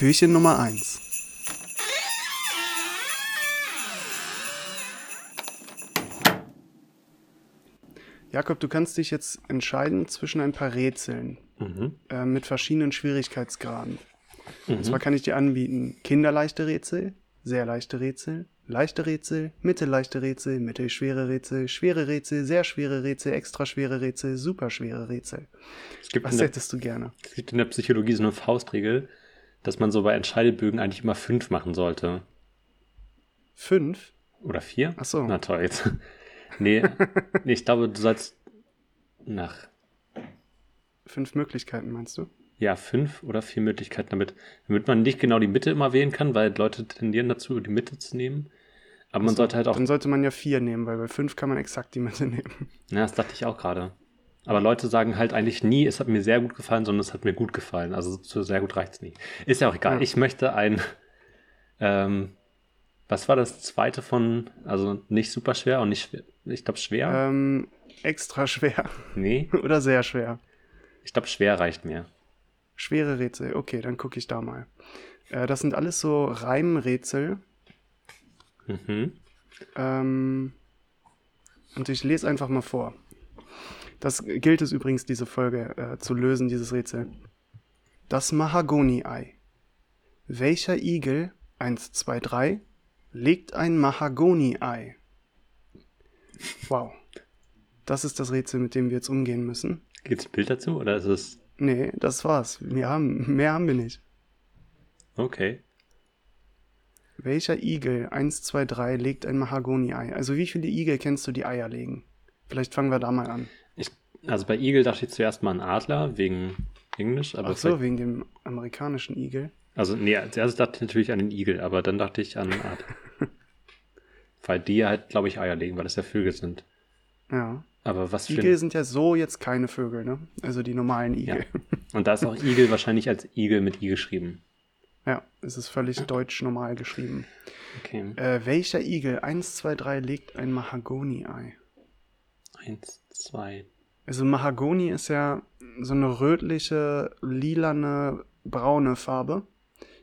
Türchen Nummer 1. Jakob, du kannst dich jetzt entscheiden zwischen ein paar Rätseln Mhm. äh, mit verschiedenen Schwierigkeitsgraden. Mhm. Und zwar kann ich dir anbieten kinderleichte Rätsel, sehr leichte Rätsel, leichte Rätsel, mittelleichte Rätsel, mittelschwere Rätsel, schwere Rätsel, sehr schwere Rätsel, extra schwere Rätsel, super schwere Rätsel. Was hättest du gerne? es gibt in der Psychologie so eine Faustregel, dass man so bei Entscheidebögen eigentlich immer fünf machen sollte. Fünf? Oder vier? Ach so. Na toll, jetzt. Nee, nee, ich glaube, du sollst nach Fünf Möglichkeiten, meinst du? ja, fünf oder vier Möglichkeiten damit, damit man nicht genau die Mitte immer wählen kann, weil Leute tendieren dazu, die Mitte zu nehmen. Aber man sollte halt auch, Dann sollte man ja vier nehmen, weil bei fünf kann man exakt die Mitte nehmen. na, das dachte ich auch gerade. Aber Leute sagen halt eigentlich nie, es hat mir sehr gut gefallen, sondern es hat mir gut gefallen. Also so sehr gut reicht's nie. Ist ja auch egal. Ja. Ich möchte ein, ähm, was war das zweite von, also nicht super schwer und nicht schwer, ich glaube schwer? Ähm, extra schwer Nee, oder sehr schwer. ich glaube schwer reicht mir. Schwere Rätsel, okay, dann gucke ich da mal. Äh, das sind alles so Reimrätsel. Mhm. Ähm, und ich lese einfach mal vor. Das gilt es übrigens, diese Folge äh, zu lösen, dieses Rätsel. Das Mahagoni-Ei. Welcher Igel, 1, 2, 3, legt ein Mahagoni-Ei? Wow. Das ist das Rätsel, mit dem wir jetzt umgehen müssen. Gibt's ein Bild dazu oder ist es Nee, das war's. Wir haben, mehr haben wir nicht. okay? Welcher Igel, 1, 2, 3, legt ein Mahagoni-Ei? Also wie viele Igel kennst du, die Eier legen? Vielleicht fangen wir da mal an. Also bei Igel dachte ich zuerst mal an Adler wegen Englisch, aber Ach so, wegen dem amerikanischen Igel. also nee, zuerst dachte ich natürlich an den Igel, aber dann dachte ich an Adler. weil die halt, glaube ich, Eier legen, weil das ja Vögel sind. Ja. Aber was für Igel sind ja so jetzt keine Vögel, ne? Also die normalen ja. Igel. Und da ist auch Igel wahrscheinlich als Igel mit I geschrieben. Ja, es ist völlig deutsch normal geschrieben. Okay. Äh, welcher Igel, 1, 2, 3, legt ein Mahagoni-Ei? Eins, zwei. Also Mahagoni ist ja so eine rötliche, lilane, braune Farbe.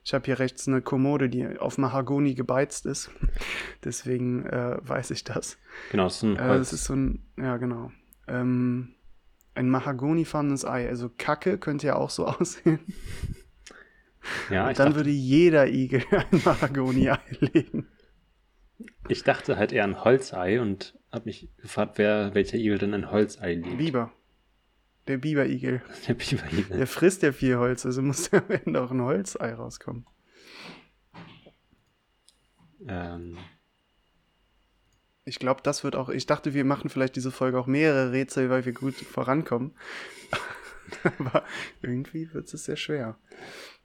Ich habe hier rechts eine Kommode, die auf Mahagoni gebeizt ist. Deswegen äh, weiß ich das. Genau, das ist ein Äh, Holz. das ist so ein, ja genau. Ähm, ein mahagonifarbenes Ei. Also Kacke könnte ja auch so aussehen. ja, Und ich dann dachte, würde jeder Igel ein Mahagoni-Ei legen. ich dachte halt eher an Holzei und habe mich gefragt, wer, welcher Igel denn ein Holzei liegt. Biber. Der Biberigel. Der Biberigel. Der frisst ja viel Holz, also muss am Ende auch ein Holzei rauskommen. Ähm, Ich glaube, das wird auch. Ich dachte, wir machen vielleicht diese Folge auch mehrere Rätsel, weil wir gut vorankommen. Aber irgendwie wird es sehr schwer.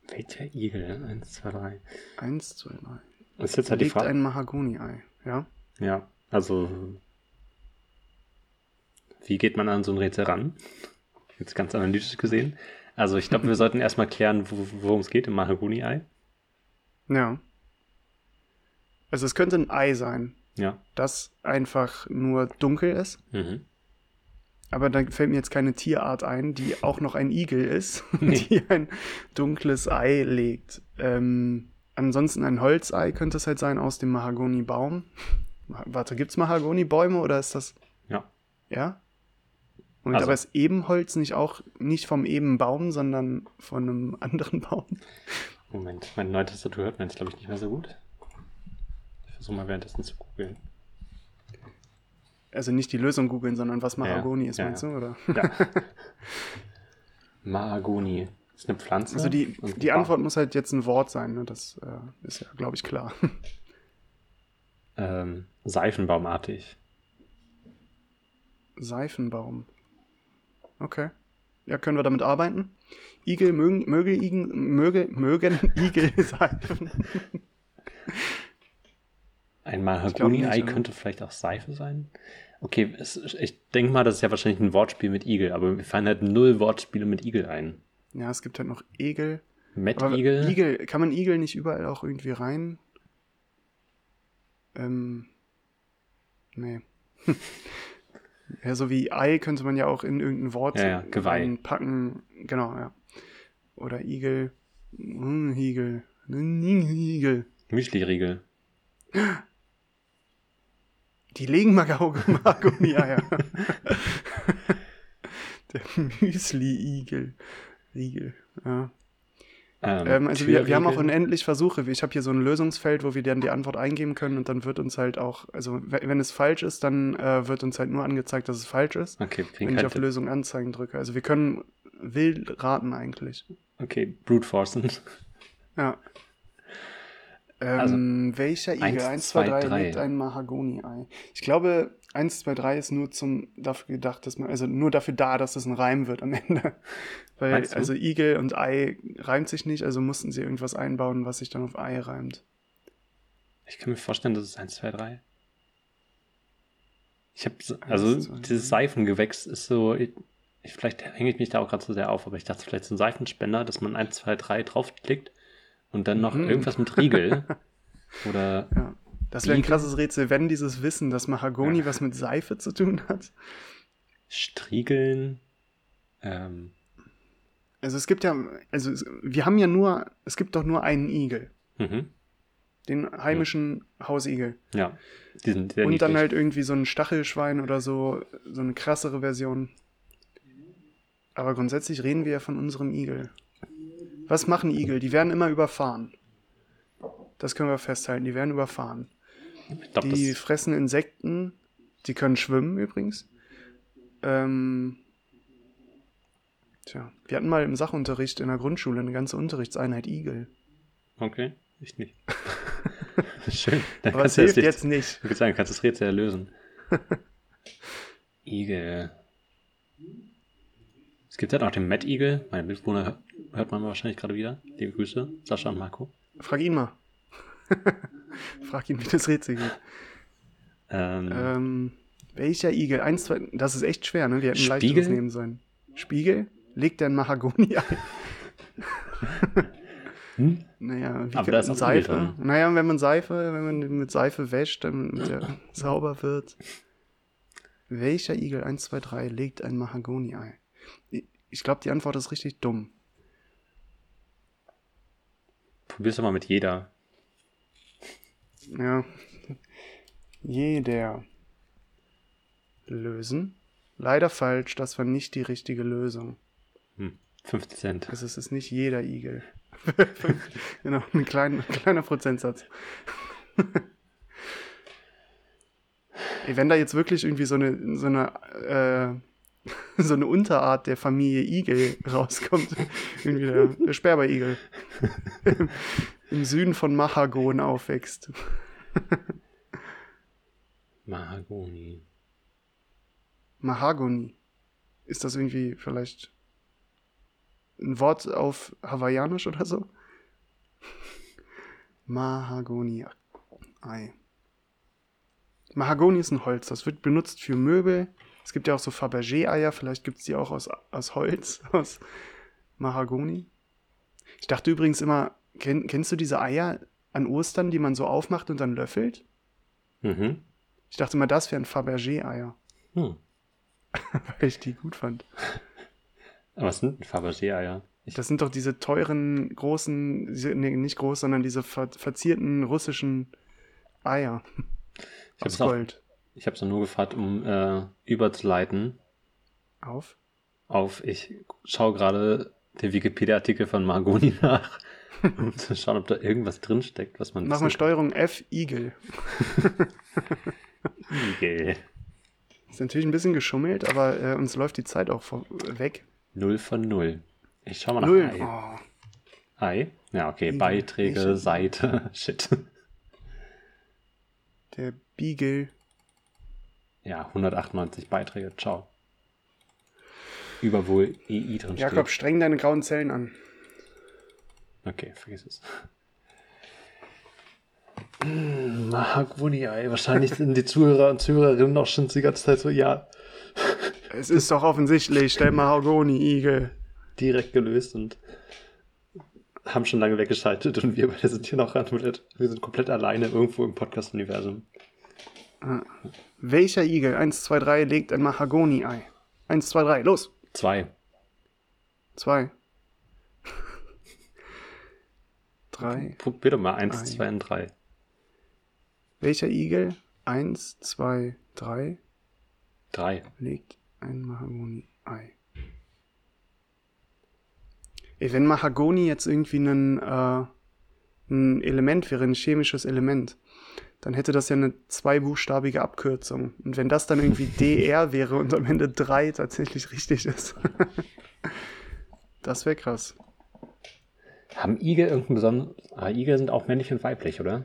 welcher Igel? Eins, zwei, drei. Eins, zwei, drei. Das ist jetzt halt die Legt Frage. ein Mahagoni-Ei, ja? Ja, also wie geht man an so ein Rätsel ran? Jetzt ganz analytisch gesehen. Also ich glaube, wir sollten erstmal klären, wo- worum es geht im Mahagoni-Ei. Ja. Also es könnte ein Ei sein, Ja. das einfach nur dunkel ist. Mhm. Aber da fällt mir jetzt keine Tierart ein, die auch noch ein Igel ist, Nee. die ein dunkles Ei legt. Ähm, ansonsten ein Holzei könnte es halt sein aus dem Mahagoni-Baum. Warte, gibt's Mahagoni-Bäume oder ist das. Ja. Ja? Und Also- aber ist Ebenholz nicht auch nicht vom Ebenbaum, sondern von einem anderen Baum? Moment, meine neue Tastatur hört man jetzt, glaube ich, nicht mehr so gut. Ich versuche mal währenddessen zu googeln. Also nicht die Lösung googeln, sondern was Ja, ja. Mahagoni ist, Ja, meinst ja. du? Oder? Ja. Mahagoni. Ist eine Pflanze. Also die, die Baum. Antwort muss halt jetzt ein Wort sein, ne? Das äh, ist ja, glaube ich, klar. Ähm, Seifenbaumartig. Seifenbaum. Okay. Ja, können wir damit arbeiten? Igel mögen, möge Igel, möge, mögen Igel Seifen. Ein Mahagoni-Ei könnte vielleicht auch Seife sein. Okay, es, ich denke mal, das ist ja wahrscheinlich ein Wortspiel mit Igel, aber mir fallen halt null Wortspiele mit Igel ein. Ja, es gibt halt noch Egel. Aber Mettigel? Igel, kann man Igel nicht überall auch irgendwie rein? Ähm, nee. ja, so wie Ei könnte man ja auch in irgendein Wort Ja, ja, packen. Genau, ja. Oder Igel. Hm, Igel. Igel. Müsli-Riegel. Die legen Mahagoni-Eier. Der Müsli-Igel. Riegel, ja. Ähm, Ähm, also wir, wir haben auch unendlich Versuche. Ich habe hier so ein Lösungsfeld, wo wir dann die Antwort eingeben können und dann wird uns halt auch, also we- wenn es falsch ist, dann äh, wird uns halt nur angezeigt, dass es falsch ist, Okay, wenn ich auf. Lösung anzeigen drücke. Also wir können wild raten eigentlich. Okay, Brute Forcen. Ja. Also, Ähm, welcher Igel? eins, 1, 2, zwei, 3 drei. legt ein Mahagoni-Ei. Ich glaube, 1, 2, 3 ist nur zum dafür gedacht, dass man, also nur dafür da, dass es ein Reim wird am Ende. Weil, also Igel und Ei reimt sich nicht, also mussten sie irgendwas einbauen, was sich dann auf Ei reimt. Ich kann mir vorstellen, das ist 1, 2, 3. Ich habe, also Eins, zwei, dieses Seifengewächs ist so, ich, ich, vielleicht hänge ich mich da auch gerade so sehr auf, aber ich dachte vielleicht so ein Seifenspender, dass man 1, 2, 3 draufklickt und dann noch Mhm. irgendwas mit Riegel oder Ja. Das wäre ein krasses Rätsel, wenn dieses Wissen, dass Mahagoni Ja. was mit Seife zu tun hat. Striegeln. Ähm, Also es gibt ja, also es, wir haben ja nur, es gibt doch nur einen Igel, mhm. den heimischen Hausigel. Ja, die sind sehr Und dann halt irgendwie so ein Stachelschwein oder so, so eine krassere Version. Aber grundsätzlich reden wir ja von unserem Igel. Was machen Igel? Die werden immer überfahren. Das können wir festhalten, die werden überfahren. glaub, Die fressen Insekten, die können schwimmen übrigens. Ähm, tja, wir hatten mal im Sachunterricht in der Grundschule eine ganze Unterrichtseinheit Igel. okay, ich nicht. Schön. Dann Aber es kannst du das hilft jetzt, jetzt nicht. ich würde sagen, kannst das Rätsel ja lösen. Igel. Es gibt halt auch den Matt Igel. Meine Mitbewohner hört- man wahrscheinlich gerade wieder. Liebe Grüße, Sascha und Marco. Frag ihn mal. Frag ihn, wie das Rätsel geht. Ähm, Ähm, welcher Igel? Eins, zwei, das ist echt schwer, ne? Wir hätten ein Spiegel? leichteres nehmen sollen. Spiegel? Legt der ein Mahagoni ein? hm? Naja, wie Aber da ist auch Seife. Naja, wenn man Seife, wenn man mit Seife wäscht, dann der sauber wird. Welcher Igel, 1, 2, 3, legt ein Mahagoni-Ei? Ich glaube, die Antwort ist richtig dumm. Probier's doch mal mit jeder. Ja. Jeder. Lösen? Leider falsch, das war nicht die richtige Lösung. Hm. 50 Cent. Also es ist nicht jeder Igel. genau, ein, klein, ein kleiner Prozentsatz. Ey, wenn da jetzt wirklich irgendwie so eine, so eine, äh, so eine Unterart der Familie Igel rauskommt, irgendwie der, der Sperberigel, im Süden von Mahagon aufwächst. Mahagoni. Mahagoni. Ist das irgendwie vielleicht ein Wort auf Hawaiianisch oder so? Mahagoni. Ei. Mahagoni ist ein Holz. Das wird benutzt für Möbel. Es gibt ja auch so Fabergé-Eier. Vielleicht gibt es die auch aus, aus Holz, aus Mahagoni. Ich dachte übrigens immer, kenn, kennst du diese Eier an Ostern, die man so aufmacht und dann löffelt? Mhm. Ich dachte immer, das wären Fabergé-Eier, Hm. weil ich die gut fand. Aber was sind denn Fabergé-Eier? Das sind doch diese teuren, großen, diese- nee, nicht groß, sondern diese ver verzierten russischen Eier ich aus habe es Gold. ich hab's nur gefragt, um äh, überzuleiten Auf? auf, ich schaue gerade den Wikipedia-Artikel von Mahagoni nach, um zu schauen, ob da irgendwas drinsteckt, was man Mach mal Steuerung F, Igel. Igel. Ist natürlich ein bisschen geschummelt, aber äh, uns läuft die Zeit auch weg. Null von null. Ich schau mal nach Null. Ei. Oh, Ei? Ja, okay. Igel. Beiträge, Welche? Seite. Shit. der Beagle. Ja, 198 Beiträge. Ciao. Über wo EI drin Jakob, steht. streng deine grauen Zellen an. Okay, vergiss es. Mm, Mahagoni-Ei. Wahrscheinlich sind die Zuhörer und Zuhörerinnen auch schon die ganze Zeit so, ja, Es ist doch offensichtlich der Mahagoni-Igel. direkt gelöst und haben schon lange weggeschaltet und wir beide sind hier noch ran. Wir sind komplett alleine irgendwo im Podcast-Universum. Welcher Igel, 1, 2, 3, legt ein Mahagoni-Ei? 1, 2, 3, los! Zwei. Zwei. 3. Probier doch mal 1, Ein. 2 und 3. Welcher Igel? 1, 2, 3 3. legt ein Mahagoni-Ei. Ey, wenn Mahagoni jetzt irgendwie ein, äh, ein Element wäre, ein chemisches Element, dann hätte das ja eine zweibuchstabige Abkürzung. Und wenn das dann irgendwie DR wäre und am Ende 3 tatsächlich richtig ist, das wäre krass. Haben Igel irgendeinen besonderen. Ah, Igel sind auch männlich und weiblich, oder?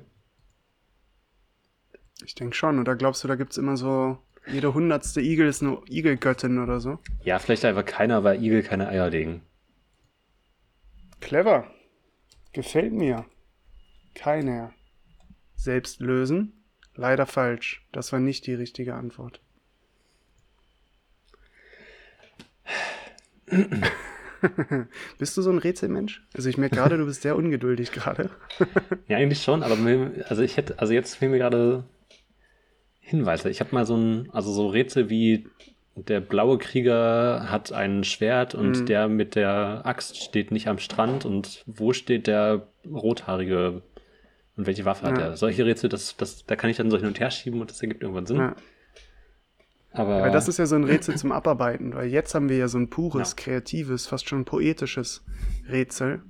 Ich denke schon. Oder glaubst du, da gibt's immer so, jede hundertste Igel ist eine Igelgöttin oder so? Ja, vielleicht einfach keiner, weil Igel keine Eier legen. Clever. Gefällt mir. Keiner. Selbst lösen? Leider falsch. Das war nicht die richtige Antwort. bist du so ein Rätselmensch? Also ich merke gerade, du bist sehr ungeduldig gerade. Ja, eigentlich schon, aber also ich hätte, also jetzt fehlen mir gerade Hinweise. Ich habe mal so ein, also so Rätsel wie der blaue Krieger hat ein Schwert und Mhm. der mit der Axt steht nicht am Strand und wo steht der rothaarige und welche Waffe hat Ja. er? Solche Rätsel, das, das, da kann ich dann so hin und her schieben und das ergibt irgendwann Sinn. Ja. Aber Weil das ist ja so ein Rätsel zum Abarbeiten, weil jetzt haben wir ja so ein pures, Ja. kreatives, fast schon poetisches Rätsel.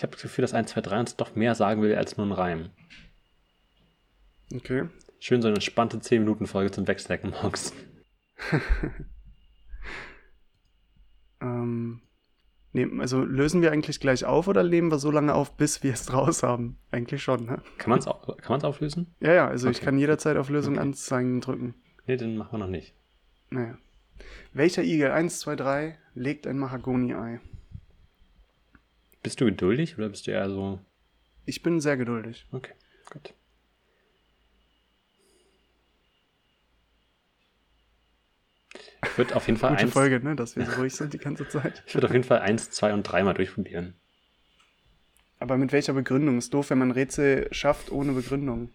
Ich habe das Gefühl, dass 1, 2, 3 uns doch mehr sagen will als nur ein Reim. Okay. Schön so eine entspannte 10-Minuten-Folge zum Wegsnacken morgens. Ähm, nehmen, also lösen wir eigentlich gleich auf oder nehmen wir so lange auf, bis wir es raus haben? Eigentlich schon, ne? Kann man es kann man's auflösen? Ja, ja, also ich Okay. kann jederzeit auf Lösung Okay. anzeigen drücken. Nee, den machen wir noch nicht. Naja. Welcher Igel, 1, 2, 3, legt ein Mahagoni-Ei? Bist du geduldig oder bist du eher so. Ich bin sehr geduldig. Okay, gut. Ich würde auf jeden Fall Gute eins, Folge, ne, dass wir so ruhig sind die ganze Zeit. ich würde auf jeden Fall eins, zwei und drei mal durchprobieren. Aber mit welcher Begründung? Ist doof, wenn man Rätsel schafft ohne Begründung.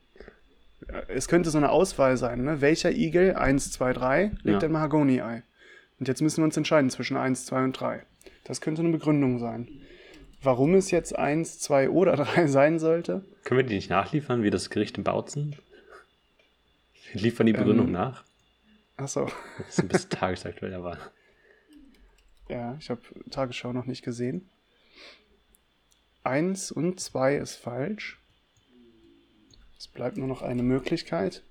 Äh, Es könnte so eine Auswahl sein, ne? Welcher Igel, 1, 2, 3, legt Ja. ein Mahagoni-Ei? Und jetzt müssen wir uns entscheiden zwischen 1, 2 und 3. Das könnte eine Begründung sein. Warum es jetzt 1, 2 oder 3 sein sollte? Können wir die nicht nachliefern, wie das Gericht in Bautzen? Wir liefern die Begründung Ähm. nach. Achso, Das ist ein bisschen tagesaktuell, aber. ja, ich habe Tagesschau noch nicht gesehen. 1 und 2 ist falsch. Es bleibt nur noch eine Möglichkeit.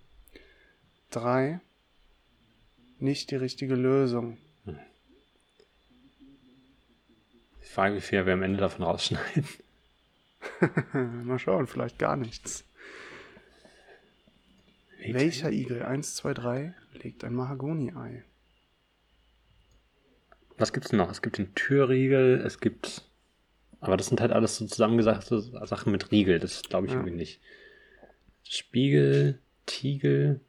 3, nicht die richtige Lösung. Ich frage, wie viel wir am Ende davon rausschneiden. Mal schauen, vielleicht gar nichts. Welcher Igel, 1, 2, 3, legt ein Mahagoni-Ei? Was gibt's denn noch? Es gibt den Türriegel, es gibt. Aber das sind halt alles so zusammengesagte Sachen mit Riegel. Das glaube ich Ja. irgendwie nicht. Spiegel, Tiegel.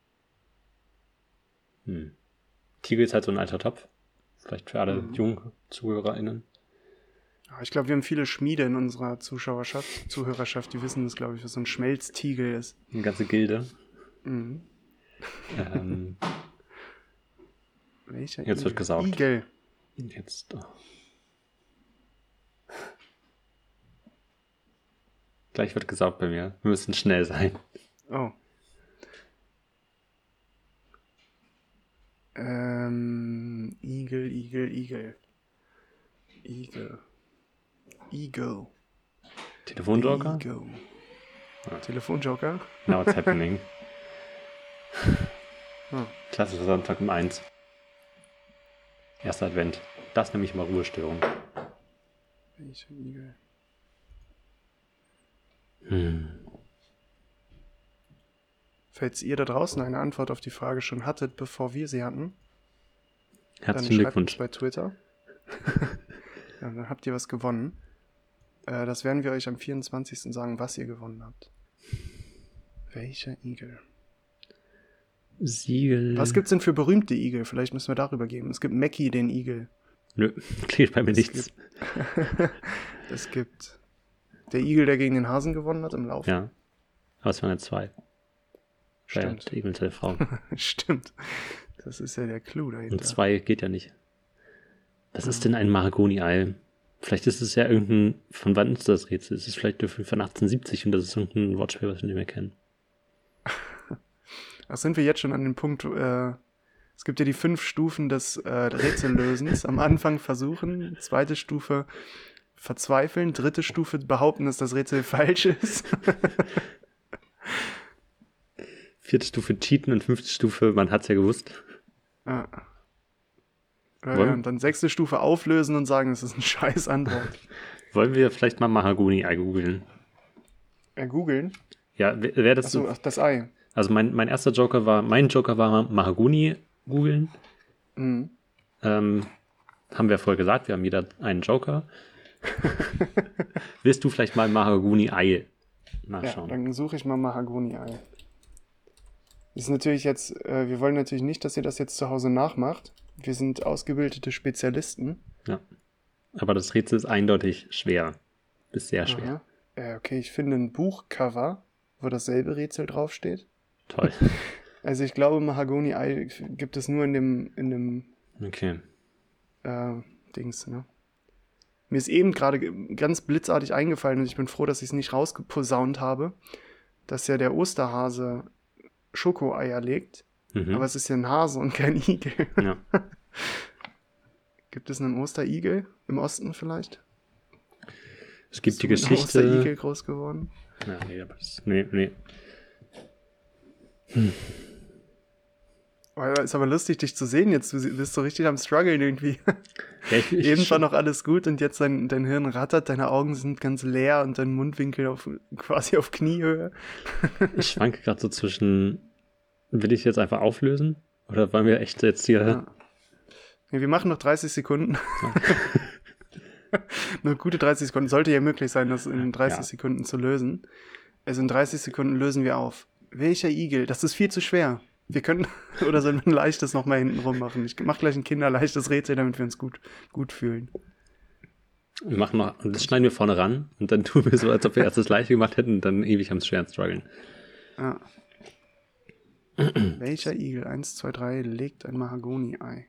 Hm. Tiegel ist halt so ein alter Topf. Vielleicht für alle Mhm. jungen ZuhörerInnen. Ja, Ich glaube, wir haben viele Schmiede in unserer Zuschauerschaft, Zuhörerschaft, die wissen das, glaube ich, was so ein Schmelztiegel ist. Eine ganze Gilde. Mhm. ähm, Welcher Jetzt wird Igel? gesaugt. Igel. jetzt. Oh. Gleich wird gesaugt bei mir. Wir müssen schnell sein. Oh. Ähm, Igel, Igel, Igel. Igel. Igel. Telefonjoker? Igel. Ja. Telefonjoker? Now what's happening? Hm. Klassischer Sonntag um eins. Erster Advent. Das nehme ich mal Ruhestörung. Welcher Igel? Hm. Falls ihr da draußen eine Antwort auf die Frage schon hattet, bevor wir sie hatten, Herzlichen dann schreibt uns Glückwunsch. bei Twitter. dann habt ihr was gewonnen. Äh, das werden wir euch am 24. sagen, was ihr gewonnen habt. Welcher Igel? Siegel. Was gibt's denn für berühmte Igel? Vielleicht müssen wir darüber geben. Es gibt Mackie, den Igel. Nö, klingelt bei mir Es nichts. es gibt der Igel, der gegen den Hasen gewonnen hat im Lauf. Ja. Aber es waren ja zwei. Stimmt. Der Igel und seine Frau. Stimmt. Das ist ja der Clou dahinter. Und zwei geht ja nicht. Was ist denn ein Mahagoni-Ei? Vielleicht ist es ja irgendein. Von wann ist das Rätsel? Ist es vielleicht von 1870 und das ist irgendein Wortspiel, was wir nicht mehr kennen? Ach, sind wir jetzt schon an dem Punkt, äh, es gibt ja die fünf Stufen des äh, Rätsellösens. Am Anfang versuchen, zweite Stufe verzweifeln, dritte Stufe behaupten, dass das Rätsel falsch ist. Vierte Stufe cheaten und fünfte Stufe, man hat's ja gewusst. Ja. Ja, ja, und dann sechste Stufe auflösen und sagen, es ist ein scheiß Antwort. Wollen wir vielleicht mal Mahagoni-Ei googeln? Äh, googeln? Ja, wäre das Achso, ach, das Ei. Also mein, mein erster Joker war, mein Joker war Mahagoni googeln. Mhm. Ähm, haben wir vorher gesagt, wir haben jeder einen Joker. Willst du vielleicht mal Mahagoni-Ei nachschauen? Ja, dann suche ich mal Mahagoni-Ei. Ist natürlich jetzt, äh, wir wollen natürlich nicht, dass ihr das jetzt zu Hause nachmacht. Wir sind ausgebildete Spezialisten. Ja. Aber das Rätsel ist eindeutig schwer. Bis sehr schwer. Äh, okay, ich finde ein Buchcover, wo dasselbe Rätsel draufsteht. Toll. Also ich glaube, Mahagoni Ei gibt es nur in dem, in dem okay. äh, Dings, ne? Mir ist eben gerade ganz blitzartig eingefallen und ich bin froh, dass ich es nicht rausgeposaunt habe, dass ja der Osterhase Schokoeier legt. Mhm. Aber es ist ja ein Hase und kein Igel. Ja. Gibt es einen Osterigel im Osten vielleicht? Es gibt Bist die Geschichte. Osterigel groß geworden? Ja, nee, aber das, nee, nee. Ja, ist aber lustig, dich zu sehen jetzt. Du bist so richtig am struggeln irgendwie. Ja, ich, ich, Eben war noch alles gut und jetzt dein, dein Hirn rattert, deine Augen sind ganz leer und dein Mundwinkel auf, quasi auf Kniehöhe. ich schwanke gerade so zwischen, will ich jetzt einfach auflösen? Oder wollen wir echt jetzt hier. Ja. Nee, wir machen noch 30 Sekunden. Nur gute 30 Sekunden. Sollte ja möglich sein, das in 30 Ja. Sekunden zu lösen. Also in 30 Sekunden lösen wir auf. Welcher Igel? Das ist viel zu schwer. Wir können, oder sollen wir ein leichtes nochmal hinten rum machen? Ich mach gleich ein kinderleichtes Rätsel, damit wir uns gut, gut fühlen. Wir machen noch, und das schneiden wir vorne ran und dann tun wir so, als ob wir erst das gleiche gemacht hätten und dann ewig am schweren struggeln. Ja. Welcher Igel? Eins, zwei, drei legt ein Mahagoni-Ei.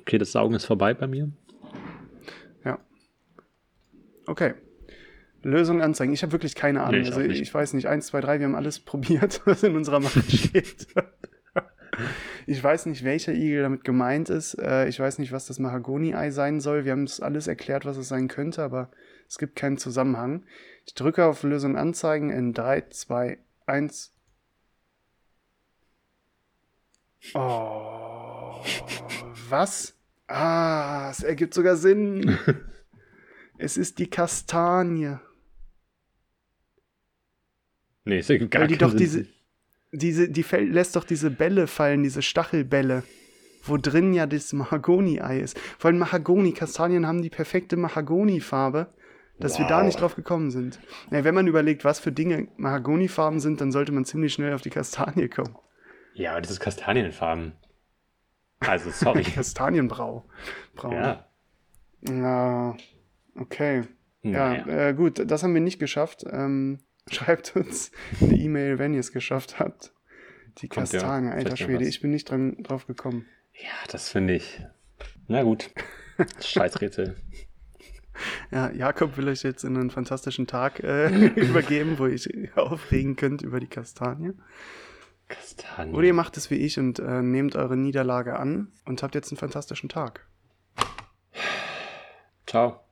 Okay, das Saugen ist vorbei bei mir. Ja. Okay. Lösung anzeigen. Ich habe wirklich keine Ahnung. Nee, ich also ich weiß nicht. Eins, zwei, drei, wir haben alles probiert, was in unserer Macht steht. ich weiß nicht, welcher Igel damit gemeint ist. Äh, ich weiß nicht, was das Mahagoni-Ei sein soll. Wir haben es alles erklärt, was es sein könnte, aber es gibt keinen Zusammenhang. Ich drücke auf Lösung anzeigen in 3, 2, 1. Oh. Was? Ah, es ergibt sogar Sinn. es ist die Kastanie. Nee, es ergibt gar Weil die keinen doch Sinn. diese, diese, die fäll- lässt doch diese Bälle fallen, diese Stachelbälle, wo drin ja das Mahagoni-Ei ist. Vor allem Mahagoni, Kastanien haben die perfekte Mahagoni-Farbe, dass wir da Wow. nicht drauf gekommen sind. Ja, wenn man überlegt, was für Dinge Mahagoni-Farben sind, dann sollte man ziemlich schnell auf die Kastanie kommen. Ja, aber das ist Kastanienfarben. Also, sorry. Kastanienbrau. Braun. ja. Ja, okay. Naja. Ja, äh, gut, das haben wir nicht geschafft. Ähm, schreibt uns eine E-Mail, wenn ihr es geschafft habt. Die Kommt ja Kastanie, alter Schwede, ich bin nicht dran, drauf gekommen. ja, das finde ich. Na gut. Scheißrätsel. Ja, Jakob will euch jetzt in einen fantastischen Tag äh, übergeben, wo ihr euch aufregen könnt über die Kastanie. Kastanien. Oder ihr macht es wie ich und äh, nehmt eure Niederlage an und habt jetzt einen fantastischen Tag. Ciao.